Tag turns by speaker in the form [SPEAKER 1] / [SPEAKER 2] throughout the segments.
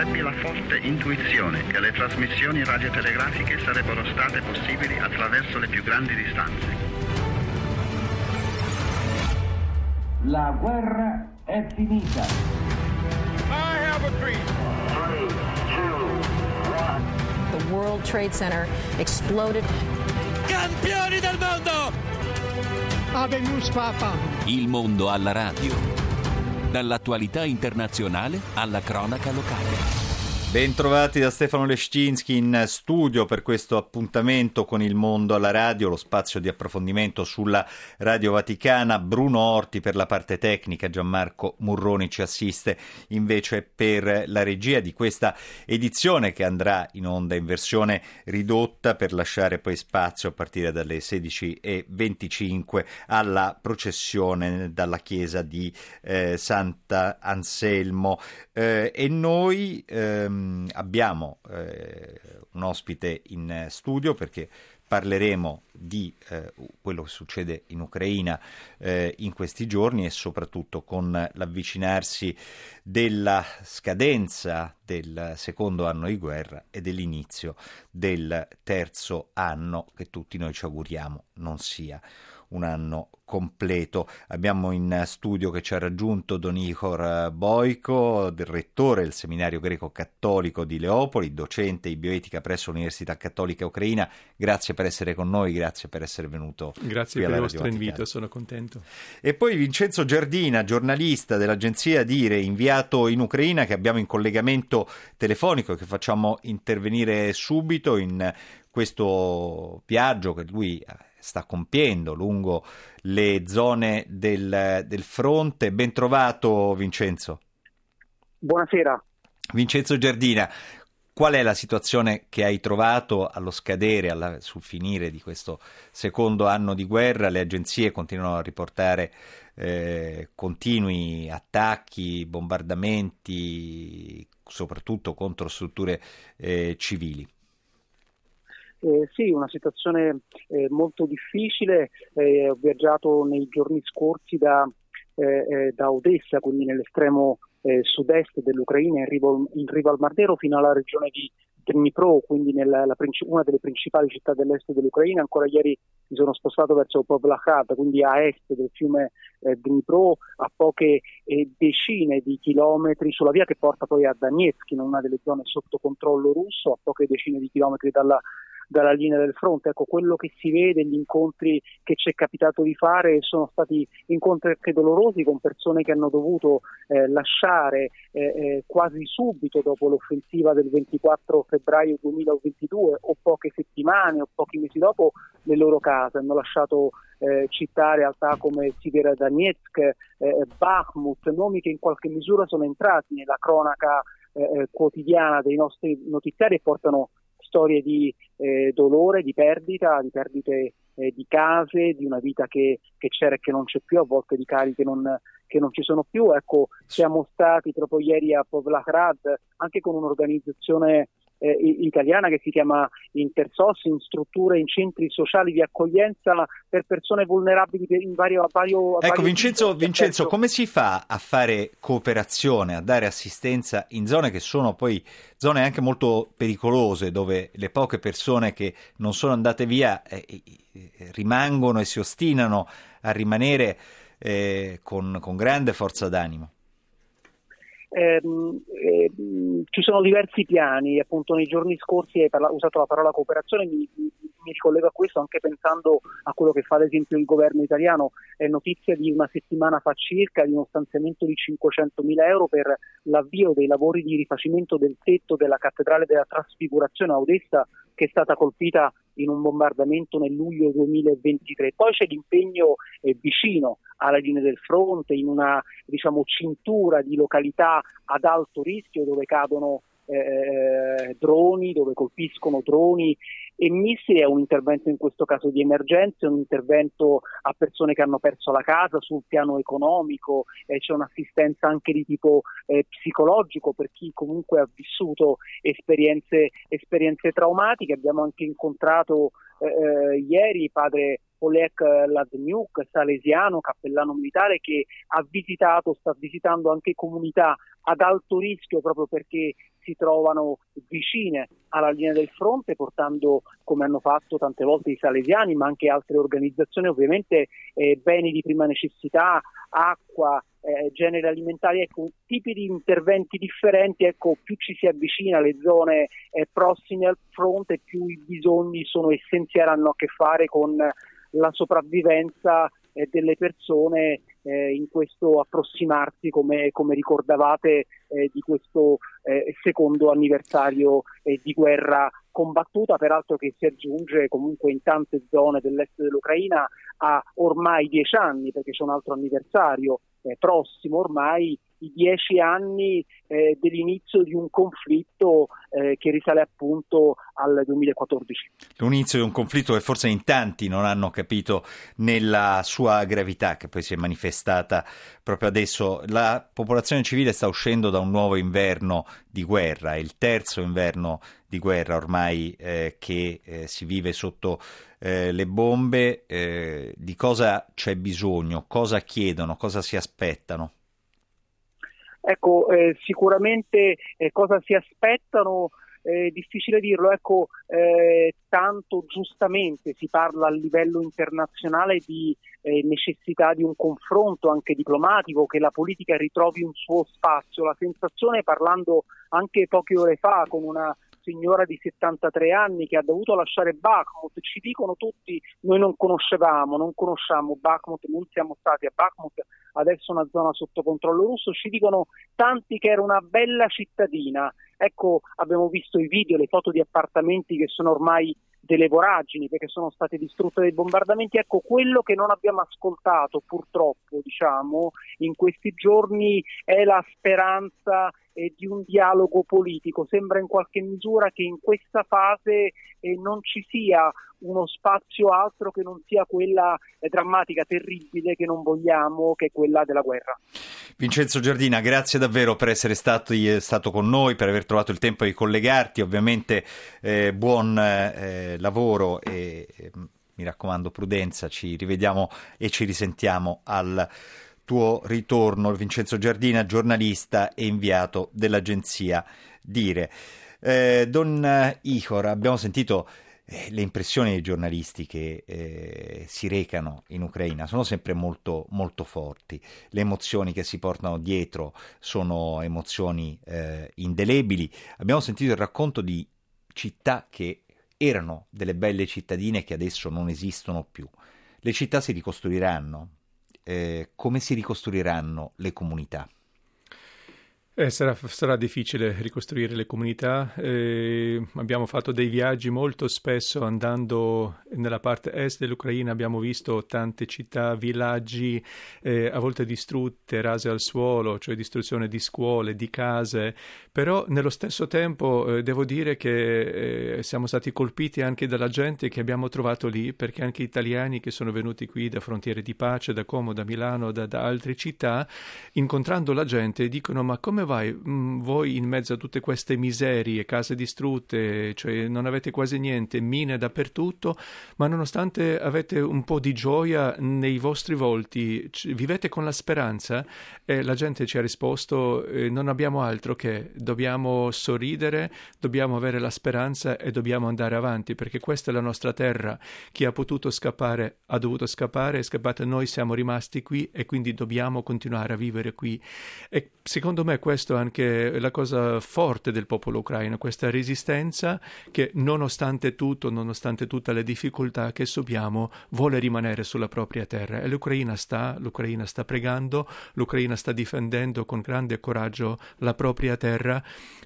[SPEAKER 1] Ebbi la forte intuizione che le trasmissioni radiotelegrafiche sarebbero state possibili attraverso le più grandi distanze.
[SPEAKER 2] La guerra è finita.
[SPEAKER 3] I have a dream.
[SPEAKER 4] The World Trade Center exploded.
[SPEAKER 5] Campioni del mondo!
[SPEAKER 3] Avemus Papa.
[SPEAKER 6] Il mondo alla radio. Dall'attualità internazionale alla cronaca locale.
[SPEAKER 7] Bentrovati da Stefano Lescinski in studio per questo appuntamento con il mondo alla radio, lo spazio di approfondimento sulla Radio Vaticana. Bruno Orti per la parte tecnica, Gianmarco Murroni ci assiste invece per la regia di questa edizione che andrà in onda in versione ridotta per lasciare poi spazio a partire dalle 16.25 alla processione dalla chiesa di eh, Sant'Anselmo. Eh, e noi ehm, abbiamo eh, un ospite in studio perché parleremo di eh, quello che succede in Ucraina eh, in questi giorni e soprattutto con l'avvicinarsi della scadenza del secondo anno di guerra e dell'inizio del terzo anno che tutti noi ci auguriamo non sia un anno completo. Abbiamo in studio che ci ha raggiunto Don Ihor Boico, rettore del seminario greco-cattolico di Leopoli, docente di bioetica presso l'Università Cattolica Ucraina. Grazie per essere con noi, grazie per essere venuto.
[SPEAKER 8] Grazie per il vostro invito, sono contento.
[SPEAKER 7] E poi Vincenzo Giardina, giornalista dell'agenzia Dire, inviato in Ucraina, che abbiamo in collegamento telefonico, che facciamo intervenire subito in questo viaggio che lui sta compiendo lungo le zone del, del fronte. Ben trovato Vincenzo.
[SPEAKER 9] Buonasera.
[SPEAKER 7] Vincenzo Giardina, qual è la situazione che hai trovato allo scadere, alla, sul finire di questo secondo anno di guerra? Le agenzie continuano a riportare eh, continui attacchi, bombardamenti, soprattutto contro strutture eh, civili.
[SPEAKER 9] Eh, sì, una situazione eh, molto difficile. Eh, ho viaggiato nei giorni scorsi da, eh, eh, da Odessa, quindi nell'estremo eh, sud-est dell'Ucraina, in rivo, in rivo, al Mar Nero, fino alla regione di Dnipro, quindi nella, la, una delle principali città dell'est dell'Ucraina. Ancora ieri mi sono spostato verso Povlakhat, quindi a est del fiume Dnipro, a poche decine di chilometri sulla via che porta poi a Donetsk, in una delle zone sotto controllo russo, a poche decine di chilometri dalla dalla linea del fronte. Ecco, quello che si vede, gli incontri che ci è capitato di fare sono stati incontri anche dolorosi con persone che hanno dovuto eh, lasciare eh, eh quasi subito dopo l'offensiva del 24 febbraio 2022 o poche settimane o pochi mesi dopo le loro case, hanno lasciato eh, città realtà come Siverodonetsk, eh, Bakhmut, nomi che in qualche misura sono entrati nella cronaca eh, eh quotidiana dei nostri notiziari e portano storie di eh, dolore, di perdita, di perdite eh, di case, di una vita che, che, c'era e che non c'è più, a volte di cari che non, che non ci sono più. Ecco, siamo stati proprio ieri a Povlahrad anche con un'organizzazione eh, italiana che si chiama Intersos, in strutture, in centri sociali di accoglienza per persone vulnerabili in vario, vario
[SPEAKER 7] Ecco Vincenzo, Vincenzo, come si fa a fare cooperazione, a dare assistenza in zone che sono poi zone anche molto pericolose, dove le poche persone che non sono andate via eh, rimangono e si ostinano a rimanere eh, con, con grande forza d'animo?
[SPEAKER 9] Eh, eh, ci sono diversi piani, appunto nei giorni scorsi hai parla- usato la parola cooperazione, mi, mi, ricollego a questo anche pensando a quello che fa ad esempio il governo italiano, è notizia di una settimana fa circa di uno stanziamento di 500 mila euro per l'avvio dei lavori di rifacimento del tetto della cattedrale della trasfigurazione a Odessa che è stata colpita in un bombardamento nel luglio 2023. Poi c'è l'impegno eh, vicino alla linea del fronte, in una diciamo, cintura di località ad alto rischio dove cadono eh, droni, dove colpiscono droni e missili è un intervento in questo caso di emergenza, è un intervento a persone che hanno perso la casa sul piano economico, eh, c'è un'assistenza anche di tipo eh, psicologico per chi comunque ha vissuto esperienze, esperienze traumatiche. Abbiamo anche incontrato eh, ieri padre Oleg Ladniuk, salesiano, cappellano militare che ha visitato, sta visitando anche comunità ad alto rischio proprio perché si trovano vicine alla linea del fronte portando come hanno fatto tante volte i salesiani ma anche altre organizzazioni ovviamente eh, beni di prima necessità, acqua, eh, generi alimentari, ecco, tipi di interventi differenti, ecco, più ci si avvicina alle zone eh, prossime al fronte, più i bisogni sono essenziali, hanno a che fare con la sopravvivenza eh, delle persone eh, in questo approssimarsi, come, come ricordavate, eh, di questo eh, secondo anniversario eh, di guerra combattuta, peraltro che si aggiunge comunque in tante zone dell'est dell'Ucraina a ormai dieci anni, perché c'è un altro anniversario eh, prossimo ormai i dieci anni eh, dell'inizio di un conflitto che risale appunto al 2014.
[SPEAKER 7] L'inizio di un conflitto che forse in tanti non hanno capito nella sua gravità, che poi si è manifestata proprio adesso. La popolazione civile sta uscendo da un nuovo inverno di guerra, è il terzo inverno di guerra ormai eh, che eh, si vive sotto eh, le bombe. Eh, di cosa c'è bisogno? Cosa chiedono? Cosa si aspettano?
[SPEAKER 9] Ecco, eh, sicuramente eh, cosa si aspettano è difficile dirlo, ecco, eh, tanto giustamente si parla a livello internazionale di eh, necessità di un confronto anche diplomatico, che la politica ritrovi un suo spazio. La sensazione, parlando anche poche ore fa con una signora di 73 anni che ha dovuto lasciare Bakhmut, ci dicono tutti noi non conoscevamo, non conosciamo Bakhmut, non siamo stati a Bakhmut, adesso una zona sotto controllo russo, ci dicono tanti che era una bella cittadina. Ecco, abbiamo visto i video, le foto di appartamenti che sono ormai delle voragini perché sono state distrutte dai bombardamenti. Ecco, quello che non abbiamo ascoltato purtroppo, diciamo, in questi giorni è la speranza eh, di un dialogo politico. Sembra in qualche misura che in questa fase eh, non ci sia uno spazio altro che non sia quella eh, drammatica, terribile che non vogliamo, che è quella della guerra.
[SPEAKER 7] Vincenzo Giardina, grazie davvero per essere stato, eh, stato con noi, per aver trovato il tempo di collegarti. Ovviamente eh, buon eh, lavoro e mi raccomando prudenza, ci rivediamo e ci risentiamo al tuo ritorno. Vincenzo Giardina, giornalista e inviato dell'agenzia Dire. Eh, Don Ihor, abbiamo sentito eh, le impressioni dei giornalisti che eh, si recano in Ucraina sono sempre molto, molto forti, le emozioni che si portano dietro sono emozioni eh, indelebili. Abbiamo sentito il racconto di città che erano delle belle cittadine che adesso non esistono più. Le città si ricostruiranno. Eh, come si ricostruiranno le comunità?
[SPEAKER 8] Eh, sarà, sarà, difficile ricostruire le comunità. Eh, abbiamo fatto dei viaggi molto spesso andando nella parte est dell'Ucraina. Abbiamo visto tante città, villaggi eh, a volte distrutte, rase al suolo, cioè distruzione di scuole, di case. Però nello stesso tempo eh, devo dire che eh, siamo stati colpiti anche dalla gente che abbiamo trovato lì, perché anche italiani che sono venuti qui da Frontiere di Pace, da Como, da Milano, da, da altre città, incontrando la gente dicono ma come vai mh, mm, voi in mezzo a tutte queste miserie, case distrutte, cioè non avete quasi niente, mine dappertutto, ma nonostante avete un po' di gioia nei vostri volti, c- vivete con la speranza? E la gente ci ha risposto eh, non abbiamo altro che dobbiamo sorridere, dobbiamo avere la speranza e dobbiamo andare avanti, perché questa è la nostra terra. Chi ha potuto scappare ha dovuto scappare, è scappato, noi siamo rimasti qui e quindi dobbiamo continuare a vivere qui. E secondo me questo è anche la cosa forte del popolo ucraino, questa resistenza che nonostante tutto, nonostante tutte le difficoltà che subiamo, vuole rimanere sulla propria terra. E l'Ucraina sta, l'Ucraina sta pregando, l'Ucraina sta difendendo con grande coraggio la propria terra.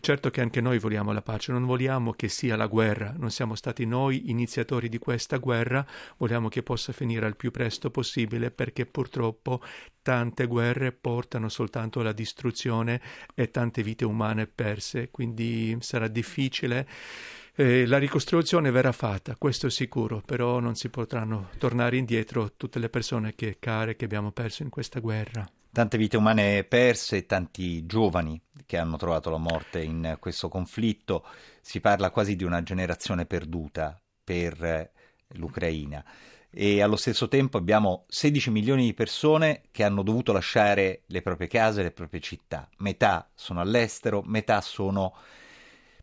[SPEAKER 8] Certo che anche noi vogliamo la pace, non vogliamo che sia la guerra, non siamo stati noi iniziatori di questa guerra, vogliamo che possa finire al più presto possibile perché purtroppo tante guerre portano soltanto alla distruzione e tante vite umane perse, quindi sarà difficile. Eh, la ricostruzione verrà fatta, questo è sicuro, però non si potranno tornare indietro tutte le persone che, care che abbiamo perso in questa guerra.
[SPEAKER 7] Tante vite umane perse, tanti giovani che hanno trovato la morte in questo conflitto. Si parla quasi di una generazione perduta per l'Ucraina e allo stesso tempo abbiamo 16 milioni di persone che hanno dovuto lasciare le proprie case, le proprie città. Metà sono all'estero, metà sono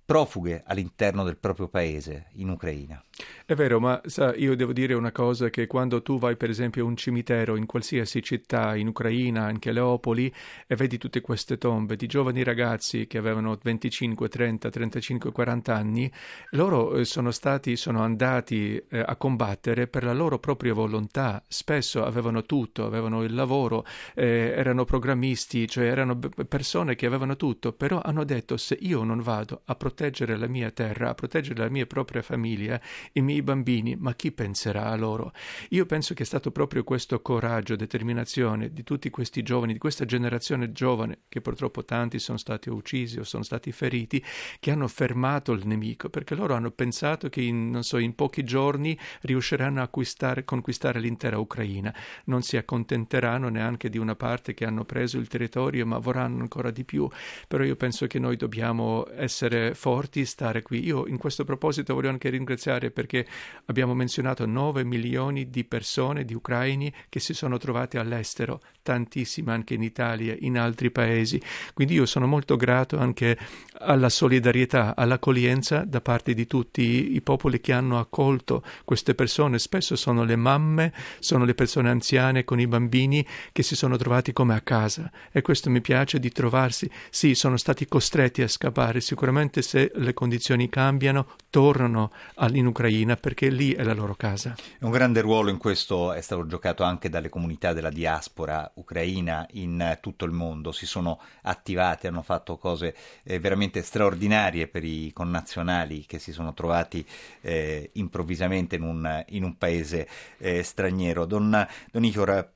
[SPEAKER 7] profughe all'interno del proprio paese in Ucraina.
[SPEAKER 8] È vero, ma sa, io devo dire una cosa che quando tu vai per esempio a un cimitero in qualsiasi città in Ucraina, anche a Leopoli, e vedi tutte queste tombe di giovani ragazzi che avevano 25, 30, 35, 40 anni, loro eh, sono stati, sono andati eh, a combattere per la loro propria volontà, spesso avevano tutto, avevano il lavoro, eh, erano programmisti, cioè erano persone che avevano tutto, però hanno detto se io non vado a proteggere la mia terra, a proteggere la mia propria famiglia, i miei bambini, ma chi penserà a loro? Io penso che è stato proprio questo coraggio, determinazione di tutti questi giovani, di questa generazione giovane, che purtroppo tanti sono stati uccisi o sono stati feriti, che hanno fermato il nemico, perché loro hanno pensato che in, so, in pochi giorni riusciranno a conquistare l'intera Ucraina. Non si accontenteranno neanche di una parte che hanno preso il territorio, ma vorranno ancora di più. Però io penso che noi dobbiamo essere forti, stare qui. Io in questo proposito voglio anche ringraziare perché abbiamo menzionato 9 milioni di persone, di ucraini, che si sono trovati all'estero, tantissime anche in Italia, in altri paesi. Quindi io sono molto grato anche alla solidarietà, all'accoglienza da parte di tutti i popoli che hanno accolto queste persone. Spesso sono le mamme, sono le persone anziane con i bambini che si sono trovati come a casa. E questo mi piace di trovarsi. Sì, sono stati costretti a scappare. Sicuramente se le condizioni cambiano, tornano in Ucraina perché lì è la loro casa.
[SPEAKER 7] Un grande ruolo in questo è stato giocato anche dalle comunità della diaspora ucraina in tutto il mondo, si sono attivati, hanno fatto cose eh, veramente straordinarie per i connazionali che si sono trovati eh, improvvisamente in un, in un paese eh, straniero. Don, Don Ichor,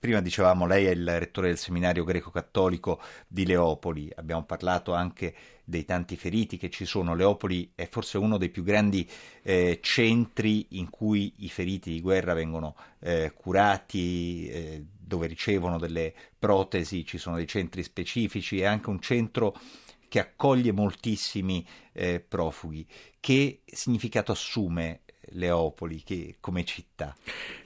[SPEAKER 7] Prima dicevamo, lei è il rettore del seminario greco-cattolico di Leopoli, abbiamo parlato anche dei tanti feriti che ci sono. Leopoli è forse uno dei più grandi eh, centri in cui i feriti di guerra vengono eh, curati, eh, dove ricevono delle protesi, ci sono dei centri specifici, è anche un centro che accoglie moltissimi eh, profughi. Che significato assume Leopoli che, come città?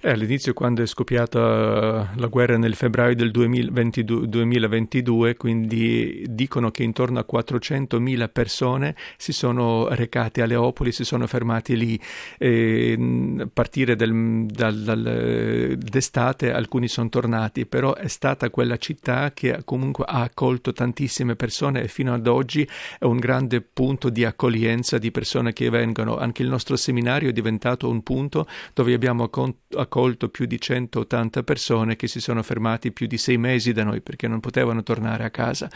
[SPEAKER 8] Eh, all'inizio, quando è scoppiata la guerra nel febbraio del 2022, 2022, quindi dicono che intorno a 400.000 persone si sono recate a Leopoli, si sono fermati lì. E, a partire del, dal, dal, d'estate alcuni sono tornati, però è stata quella città che comunque ha accolto tantissime persone e fino ad oggi è un grande punto di accoglienza di persone che vengono. Anche il nostro seminario è diventato diventato un punto dove abbiamo accolto più di 180 persone che si sono fermati più di sei mesi da noi perché non potevano tornare a casa.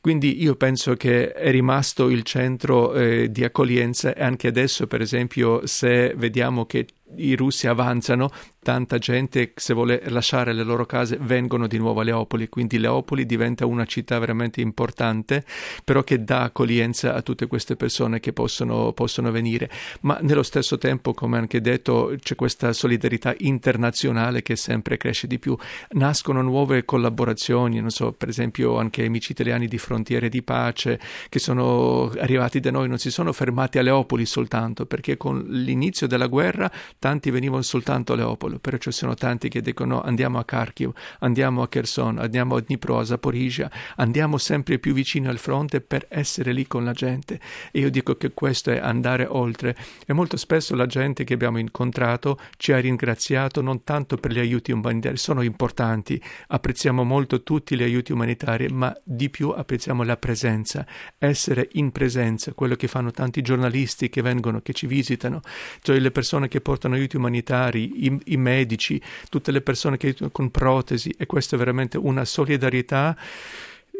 [SPEAKER 8] Quindi io penso che è rimasto il centro eh, di accoglienza e anche adesso, per esempio, se vediamo che i russi avanzano, tanta gente se vuole lasciare le loro case vengono di nuovo a Leopoli, quindi Leopoli diventa una città veramente importante, però che dà accoglienza a tutte queste persone che possono, possono venire. Ma nello stesso tempo, come anche detto, c'è questa solidarietà internazionale che sempre cresce di più. Nascono nuove collaborazioni, non so, per esempio anche amici italiani di Frontiere di Pace che sono arrivati da noi, non si sono fermati a Leopoli soltanto, perché con l'inizio della guerra tanti venivano soltanto a Leopoldo, però ci sono tanti che dicono andiamo a Kharkiv, andiamo a Kherson, andiamo a Dnipro, a Zaporizhia, andiamo sempre più vicino al fronte per essere lì con la gente. E io dico che questo è andare oltre. E molto spesso la gente che abbiamo incontrato ci ha ringraziato non tanto per gli aiuti umanitari, sono importanti, apprezziamo molto tutti gli aiuti umanitari, ma di più apprezziamo la presenza, essere in presenza, quello che fanno tanti giornalisti che vengono, che ci visitano, cioè le persone che portano portano aiuti umanitari, i, i medici, tutte le persone che aiutano con protesi e questa è veramente una solidarietà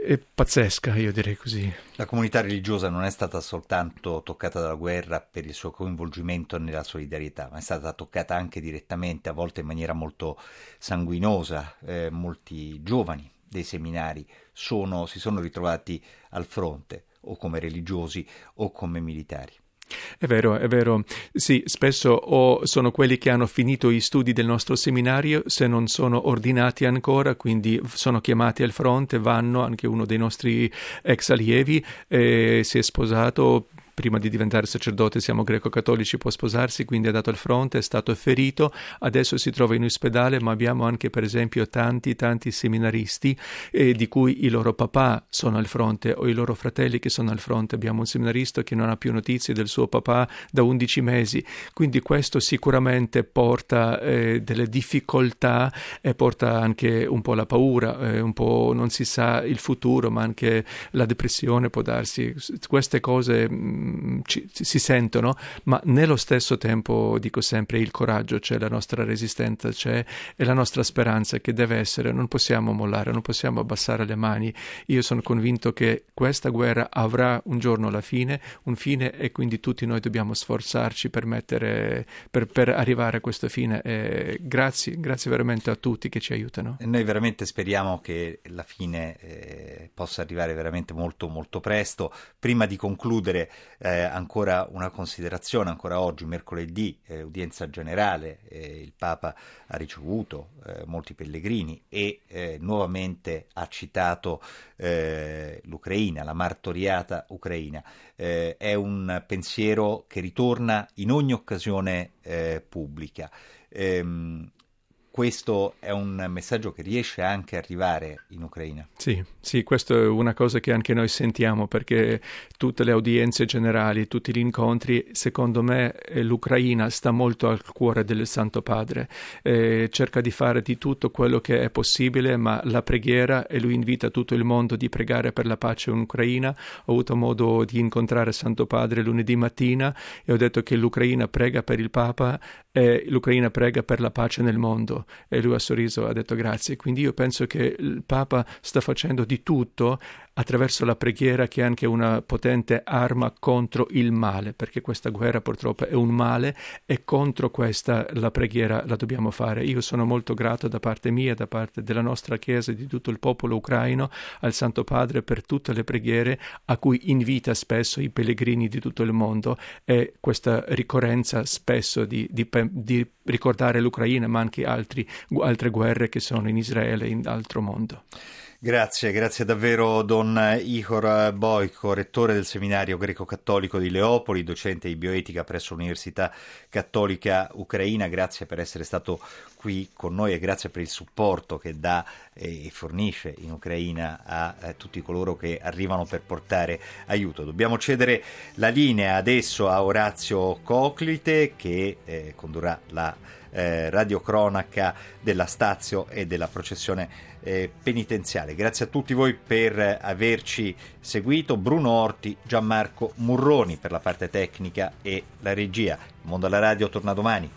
[SPEAKER 8] è pazzesca, io direi così.
[SPEAKER 7] La comunità religiosa non è stata soltanto toccata dalla guerra per il suo coinvolgimento nella solidarietà, ma è stata toccata anche direttamente, a volte in maniera molto sanguinosa. Eh, molti giovani dei seminari sono, si sono ritrovati al fronte, o come religiosi o come militari.
[SPEAKER 8] È vero, è vero. Sì, spesso o sono quelli che hanno finito gli studi del nostro seminario, se non sono ordinati ancora, quindi sono chiamati al fronte, vanno, anche uno dei nostri ex allievi eh, si è sposato prima di diventare sacerdote siamo greco-cattolici, può sposarsi, quindi è andato al fronte, è stato ferito, adesso si trova in ospedale, ma abbiamo anche per esempio tanti, tanti seminaristi eh, di cui i loro papà sono al fronte o i loro fratelli che sono al fronte. Abbiamo un seminarista che non ha più notizie del suo papà da 11 mesi, quindi questo sicuramente porta eh, delle difficoltà e porta anche un po' la paura, eh, un po' non si sa il futuro, ma anche la depressione può darsi. Queste cose mm, ci, si sentono, ma nello stesso tempo dico sempre il coraggio c'è, la nostra resistenza c'è e la nostra speranza che deve essere, non possiamo mollare, non possiamo abbassare le mani. Io sono convinto che questa guerra avrà un giorno la fine, un fine e quindi tutti noi dobbiamo sforzarci per, mettere, per, per arrivare a questo fine. Eh, grazie, grazie veramente a tutti che ci aiutano.
[SPEAKER 7] E noi veramente speriamo che la fine eh, possa arrivare veramente molto molto presto. Prima di concludere eh, ancora una considerazione, ancora oggi, mercoledì, eh, udienza generale, eh, il Papa ha ricevuto eh, molti pellegrini e eh, nuovamente ha citato l'Ucraina, la martoriata Ucraina. è un pensiero che ritorna in ogni occasione pubblica. Ehm, questo è un messaggio che riesce anche a arrivare in Ucraina.
[SPEAKER 8] Sì, sì, questo è una cosa che anche noi sentiamo perché tutte le udienze generali, tutti gli incontri, secondo me eh, l'Ucraina sta molto al cuore del Santo Padre, eh, cerca di fare di tutto quello che è possibile, ma la preghiera e lui invita tutto il mondo di pregare per la pace in Ucraina. Ho avuto modo di incontrare Santo Padre lunedì mattina e ho detto che l'Ucraina prega per il Papa e l'Ucraina prega per la pace nel mondo e lui ha sorriso, ha detto grazie. Quindi io penso che il Papa sta facendo di tutto attraverso la preghiera che è anche una potente arma contro il male, perché questa guerra purtroppo è un male e contro questa la preghiera la dobbiamo fare. Io sono molto grato da parte mia, da parte della nostra Chiesa e di tutto il popolo ucraino al Santo Padre per tutte le preghiere a cui invita spesso i pellegrini di tutto il mondo e questa ricorrenza spesso di, di, di ricordare l'Ucraina ma anche altri, altre guerre che sono in Israele e in altro mondo.
[SPEAKER 7] Grazie, grazie davvero Don Ihor Boico, rettore del seminario greco-cattolico di Leopoli, docente di bioetica presso l'Università Cattolica Ucraina, grazie per essere stato qui con noi e grazie per il supporto che dà e fornisce in Ucraina a, a tutti coloro che arrivano per portare aiuto. Dobbiamo cedere la linea adesso a Orazio Coclite che eh, condurrà la eh, radiocronaca della Stazio e della processione eh, penitenziale. Grazie a tutti voi per averci seguito. Bruno Orti, Gianmarco Murroni per la parte tecnica e la regia. Il mondo alla radio torna domani.